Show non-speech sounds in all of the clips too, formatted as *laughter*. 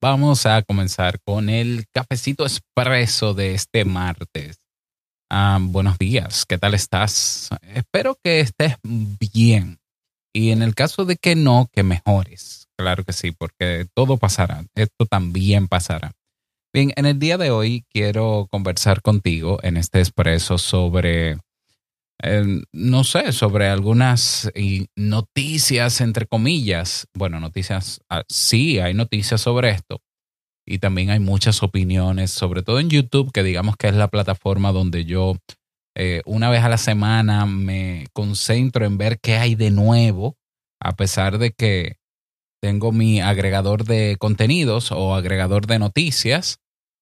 vamos a comenzar con el cafecito expreso de este martes. Ah, buenos días, ¿qué tal estás? Espero que estés bien. Y en el caso de que no, que mejores. Claro que sí, porque todo pasará. Esto también pasará. Bien, en el día de hoy quiero conversar contigo en este expreso sobre no sé, sobre algunas noticias, entre comillas. Bueno, noticias, ah, sí, hay noticias sobre esto. Y también hay muchas opiniones, sobre todo en YouTube, que digamos que es la plataforma donde yo eh, una vez a la semana me concentro en ver qué hay de nuevo, a pesar de que tengo mi agregador de contenidos o agregador de noticias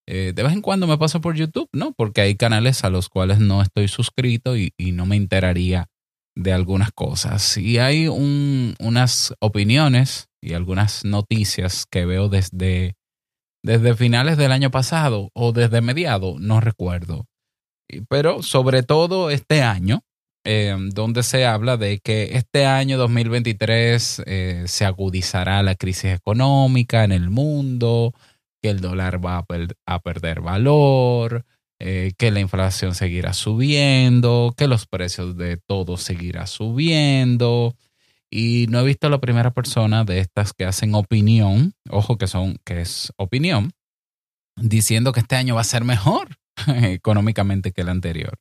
eh, de vez en cuando me paso por YouTube, ¿no? Porque hay canales a los cuales no estoy suscrito y, no me enteraría de algunas cosas. Y hay unas opiniones y algunas noticias que veo desde, desde finales del año pasado o desde mediado, no recuerdo. Pero sobre todo este año, eh, donde se habla de que este año 2023 eh, se agudizará la crisis económica en el mundo, que el dólar va a, perder valor, eh, que la inflación seguirá subiendo, que los precios de todo seguirá subiendo. Y no he visto a la primera persona de estas que hacen opinión, ojo que son, que es opinión, diciendo que este año va a ser mejor *laughs* económicamente que el anterior.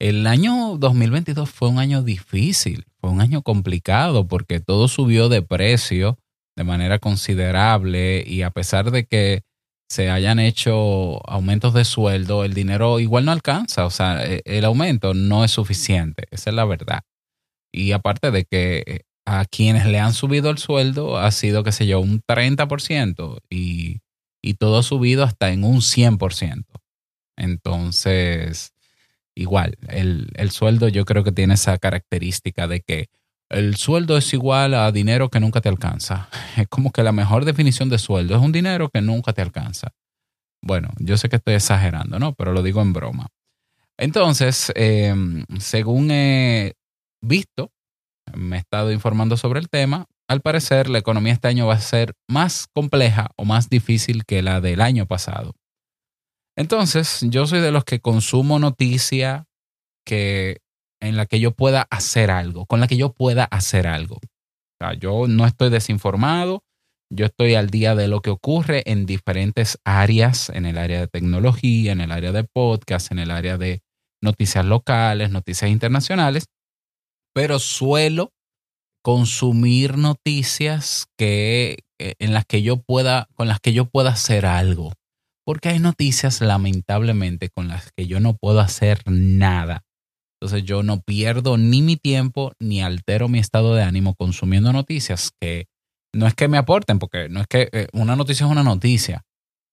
El año 2022 fue un año difícil, fue un año complicado porque todo subió de precio de manera considerable y a pesar de que se hayan hecho aumentos de sueldo, el dinero igual no alcanza, o sea, e, el aumento no es suficiente, esa es la verdad. Y aparte de que a quienes le han subido el sueldo ha sido, qué sé yo, un 30% y, y todo ha subido hasta en un 100%. Entonces, igual, el, el sueldo yo creo que tiene esa característica de que el sueldo es igual a dinero que nunca te alcanza. *laughs* Es como que la mejor definición de sueldo es un dinero que nunca te alcanza. Bueno, yo sé que estoy exagerando, ¿no? Pero lo digo en broma. Entonces, em, según he visto, me he estado informando sobre el tema, al parecer la economía este año va a ser más compleja o más difícil que la del año pasado. Entonces, yo soy de los que consumo noticia que en la que yo pueda hacer algo, con la que yo pueda hacer algo. O sea, yo no estoy desinformado, yo estoy al día de lo que ocurre en diferentes áreas, en el área de tecnología, en el área de podcast, en el área de noticias locales, noticias internacionales, pero suelo consumir noticias que eh, en las que yo pueda con las que yo pueda hacer algo, porque hay noticias lamentablemente con las que yo no puedo hacer nada. Entonces yo no pierdo ni mi tiempo ni altero mi estado de ánimo consumiendo noticias que no es que me aporten, porque no es que eh, una noticia es una noticia,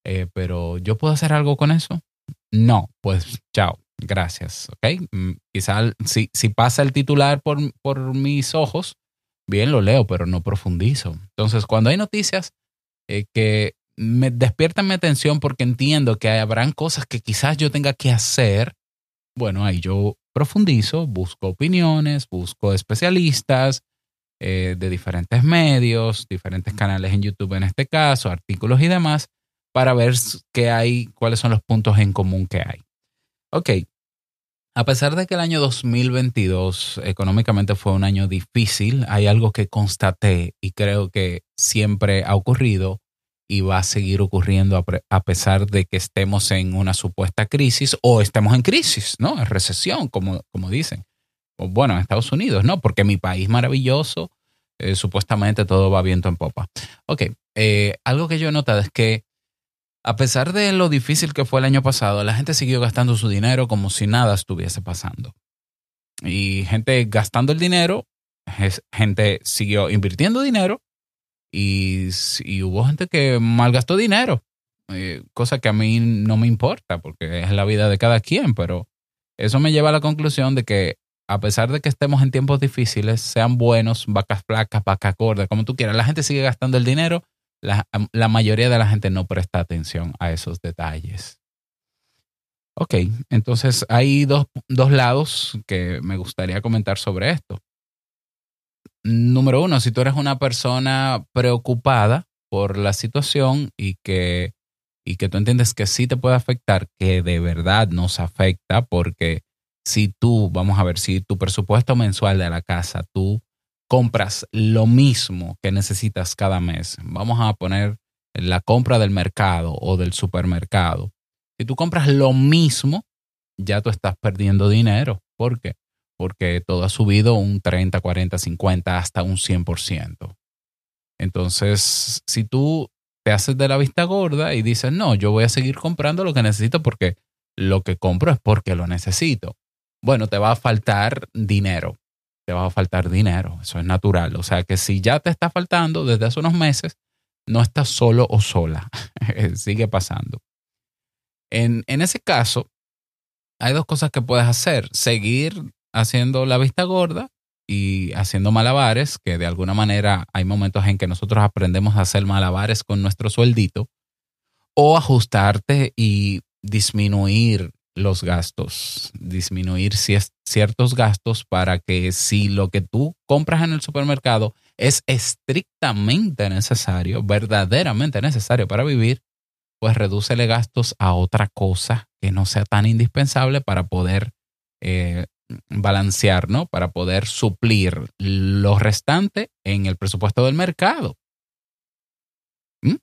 eh, pero yo puedo hacer algo con eso. No, pues chao, gracias, ¿ok? Mm, quizá si, si pasa el titular por, por mis ojos, bien lo leo, pero no profundizo. Entonces, cuando hay noticias eh, que me despiertan mi atención porque entiendo que habrán cosas que quizás yo tenga que hacer, bueno, ahí yo profundizo, busco opiniones, busco especialistas eh, de diferentes medios, diferentes canales en YouTube en este caso, artículos y demás, para ver qué hay, cuáles son los puntos en común que hay. Ok, a pesar de que el año 2022 económicamente fue un año difícil, hay algo que constaté y creo que siempre ha ocurrido y va a seguir ocurriendo a, pesar de que estemos en una supuesta crisis o estemos en crisis, ¿no? En recesión, como, como dicen. bueno, en Estados Unidos, ¿no? Porque mi país maravilloso, eh, supuestamente todo va viento en popa. Ok, eh, algo que yo he notado es que a pesar de lo difícil que fue el año pasado, la gente siguió gastando su dinero como si nada estuviese pasando. Y gente gastando el dinero, gente siguió invirtiendo dinero y, hubo gente que malgastó dinero, eh, cosa que a mí no me importa porque es la vida de cada quien, pero eso me lleva a la conclusión de que a pesar de que estemos en tiempos difíciles, sean buenos, vacas flacas, vacas gordas, como tú quieras, la gente sigue gastando el dinero, la, la mayoría de la gente no presta atención a esos detalles. Ok, entonces hay dos, dos lados que me gustaría comentar sobre esto número uno, si tú eres una persona preocupada por la situación y que, y que tú entiendes que sí te puede afectar, que de verdad nos afecta, porque si tú, vamos a ver, si tu presupuesto mensual de la casa, tú compras lo mismo que necesitas cada mes, vamos a poner la compra del mercado o del supermercado, si tú compras lo mismo, ya tú estás perdiendo dinero. ¿Por qué? Porque todo ha subido un 30, 40, 50, hasta un 100%. Entonces, si tú te haces de la vista gorda y dices, no, yo voy a seguir comprando lo que necesito porque lo que compro es porque lo necesito. Bueno, te va a faltar dinero. Te va a faltar dinero. Eso es natural. O sea que si ya te está faltando desde hace unos meses, no estás solo o sola. *laughs* Sigue pasando. En, en ese caso, hay dos cosas que puedes hacer. Seguir haciendo la vista gorda y haciendo malabares, que de alguna manera hay momentos en que nosotros aprendemos a hacer malabares con nuestro sueldito, o ajustarte y disminuir los gastos, disminuir ciertos gastos para que si lo que tú compras en el supermercado es estrictamente necesario, verdaderamente necesario para vivir, pues redúcele gastos a otra cosa que no sea tan indispensable para poder eh, balancear, ¿no? Para poder suplir lo restante en el presupuesto del mercado. ¿Mm?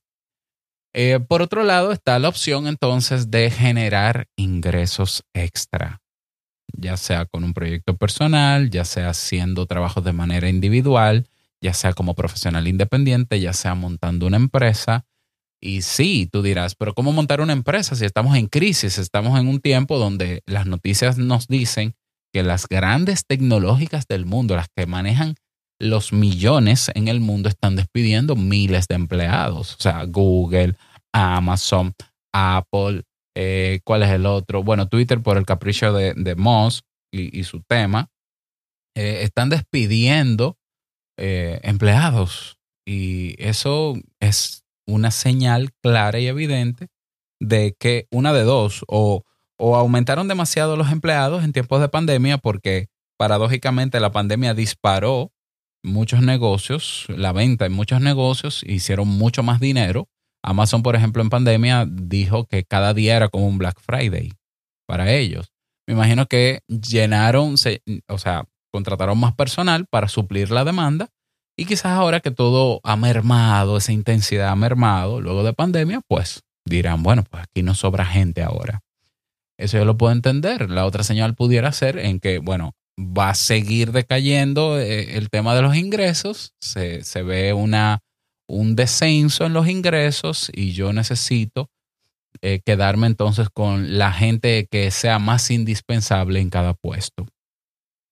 Eh, por otro lado, está la opción entonces de generar ingresos extra, ya sea con un proyecto personal, ya sea haciendo trabajos de manera individual, ya sea como profesional independiente, ya sea montando una empresa. Y sí, tú dirás, pero ¿cómo montar una empresa si estamos en crisis? Estamos en un tiempo donde las noticias nos dicen que las grandes tecnológicas del mundo, las que manejan los millones en el mundo, están despidiendo miles de empleados. O sea, Google, Amazon, Apple, eh, ¿cuál es el otro? Bueno, Twitter por el capricho de, Moss y, su tema, eh, están despidiendo eh, empleados. Y eso es una señal clara y evidente de que una de dos, o o aumentaron demasiado los empleados en tiempos de pandemia porque paradójicamente la pandemia disparó muchos negocios, la venta en muchos negocios, hicieron mucho más dinero. Amazon, por ejemplo, en pandemia dijo que cada día era como un Black Friday para ellos. Me imagino que llenaron, o sea, contrataron más personal para suplir la demanda y quizás ahora que todo ha mermado, esa intensidad ha mermado luego de pandemia, pues dirán, bueno, pues aquí no sobra gente ahora. Eso yo lo puedo entender. La otra señal pudiera ser en que, bueno, va a seguir decayendo eh, el tema de los ingresos, se, ve una, un descenso en los ingresos y yo necesito eh, quedarme entonces con la gente que sea más indispensable en cada puesto.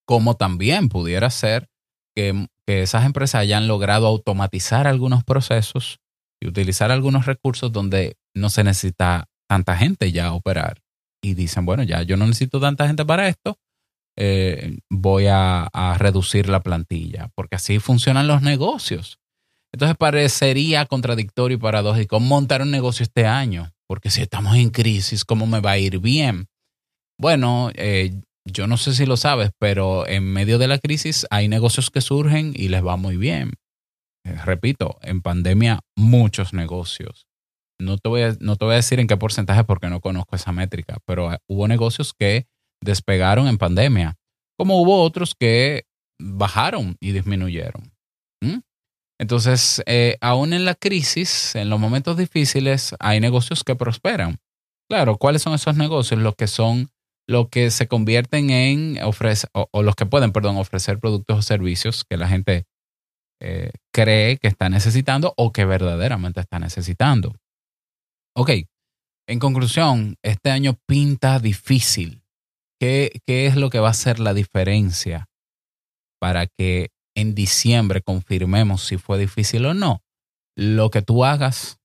Como también pudiera ser que, que esas empresas hayan logrado automatizar algunos procesos y utilizar algunos recursos donde no se necesita tanta gente ya operar y dicen, bueno, ya yo no necesito tanta gente para esto, eh, voy a, reducir la plantilla, porque así funcionan los negocios. Entonces parecería contradictorio y paradójico montar un negocio este año, porque si estamos en crisis, ¿cómo me va a ir bien? Bueno, eh, yo no sé si lo sabes, pero en medio de la crisis hay negocios que surgen y les va muy bien. Eh, repito, en pandemia muchos negocios no te, voy a, no te voy a decir en qué porcentaje porque no conozco esa métrica, pero eh, hubo negocios que despegaron en pandemia, como hubo otros que bajaron y disminuyeron. Entonces, eh, aún en la crisis, en los momentos difíciles, hay negocios que prosperan. Claro, ¿cuáles son esos negocios? Los que son, los que se convierten en ofrecer, o, los que pueden, perdón, ofrecer productos o servicios que la gente eh, cree que está necesitando o que verdaderamente está necesitando. Ok, en conclusión, este año pinta difícil. ¿Qué, ¿Qué, es lo que va a ser la diferencia para que en diciembre confirmemos si fue difícil o no? Lo que tú hagas,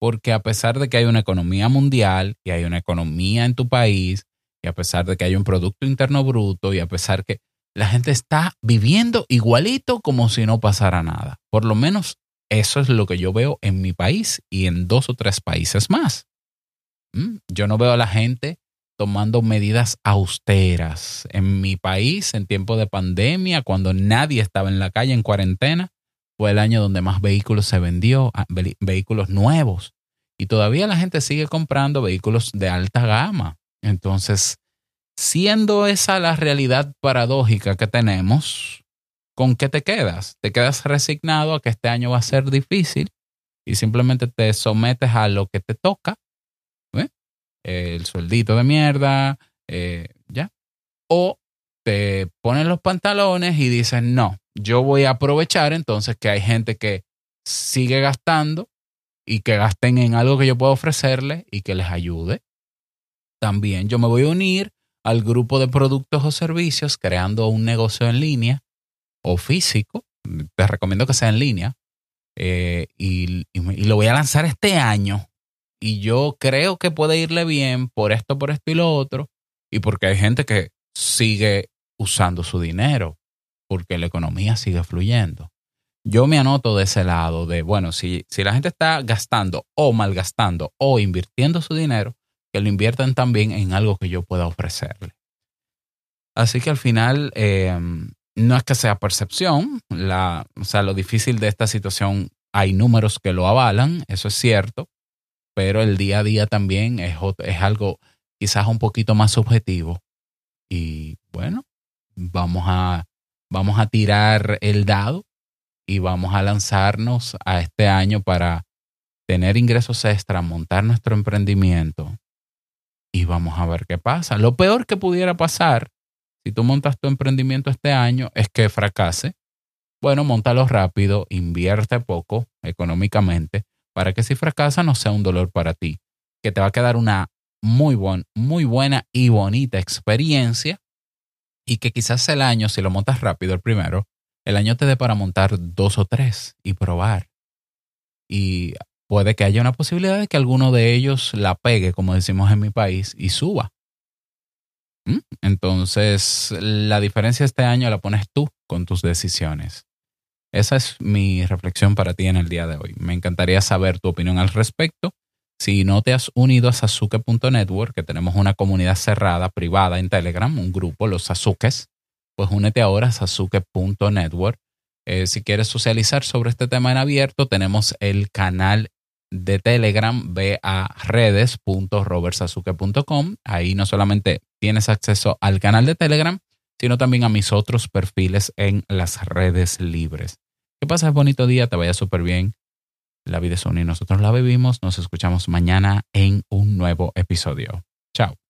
porque a pesar de que hay una economía mundial y hay una economía en tu país, y a pesar de que hay un Producto Interno Bruto, y a pesar que la gente está viviendo igualito como si no pasara nada. Por lo menos eso es lo que yo veo en mi país y en dos o tres países más. Mm, yo no veo a la gente tomando medidas austeras. En mi país, en tiempo de pandemia, cuando nadie estaba en la calle en cuarentena, fue el año donde más vehículos se vendió, ah, vehículos nuevos. Y todavía la gente sigue comprando vehículos de alta gama. Entonces, siendo esa la realidad paradójica que tenemos, ¿con qué te quedas? ¿Te quedas resignado a que este año va a ser difícil y simplemente te sometes a lo que te toca? ¿eh? El sueldito de mierda, eh, ya. O te ponen los pantalones y dices, no, yo voy a aprovechar entonces que hay gente que sigue gastando y que gasten en algo que yo puedo ofrecerles y que les ayude. También yo me voy a unir al grupo de productos o servicios creando un negocio en línea o físico. Te recomiendo que sea en línea. Eh, y, y, lo voy a lanzar este año. Y yo creo que puede irle bien por esto, por esto y lo otro. Y porque hay gente que sigue usando su dinero, porque la economía sigue fluyendo. Yo me anoto de ese lado de, bueno, si, si la gente está gastando o malgastando o invirtiendo su dinero, que lo inviertan también en algo que yo pueda ofrecerle. Así que al final, eh, no es que sea percepción, la, o sea, lo difícil de esta situación, hay números que lo avalan, eso es cierto, pero el día a día también es, es algo quizás un poquito más subjetivo. Y bueno, vamos a, vamos a tirar el dado y vamos a lanzarnos a este año para tener ingresos extra, montar nuestro emprendimiento y vamos a ver qué pasa. Lo peor que pudiera pasar si tú montas tu emprendimiento este año es que fracase. Bueno, montalo rápido, invierte poco económicamente para que si fracasa no sea un dolor para ti, que te va a quedar una muy, muy buena y bonita experiencia y que quizás el año, si lo montas rápido el primero, el año te dé para montar dos o tres y probar. Y puede que haya una posibilidad de que alguno de ellos la pegue, como decimos en mi país, y suba. ¿Mm? Entonces, la diferencia este año la pones tú con tus decisiones. Esa es mi reflexión para ti en el día de hoy. Me encantaría saber tu opinión al respecto. Si no te has unido a Sasuke.network, que tenemos una comunidad cerrada, privada en Telegram, un grupo, los Sasukes, pues únete ahora a Sasuke.network. Eh, si quieres socializar sobre este tema en abierto, tenemos el canal de Telegram, ve a redes.robertsazuke.com. Ahí no solamente tienes acceso al canal de Telegram, sino también a mis otros perfiles en las redes libres. Que pases bonito día, te vaya súper bien. La vida es una y nosotros la vivimos. Nos escuchamos mañana en un nuevo episodio. Chao.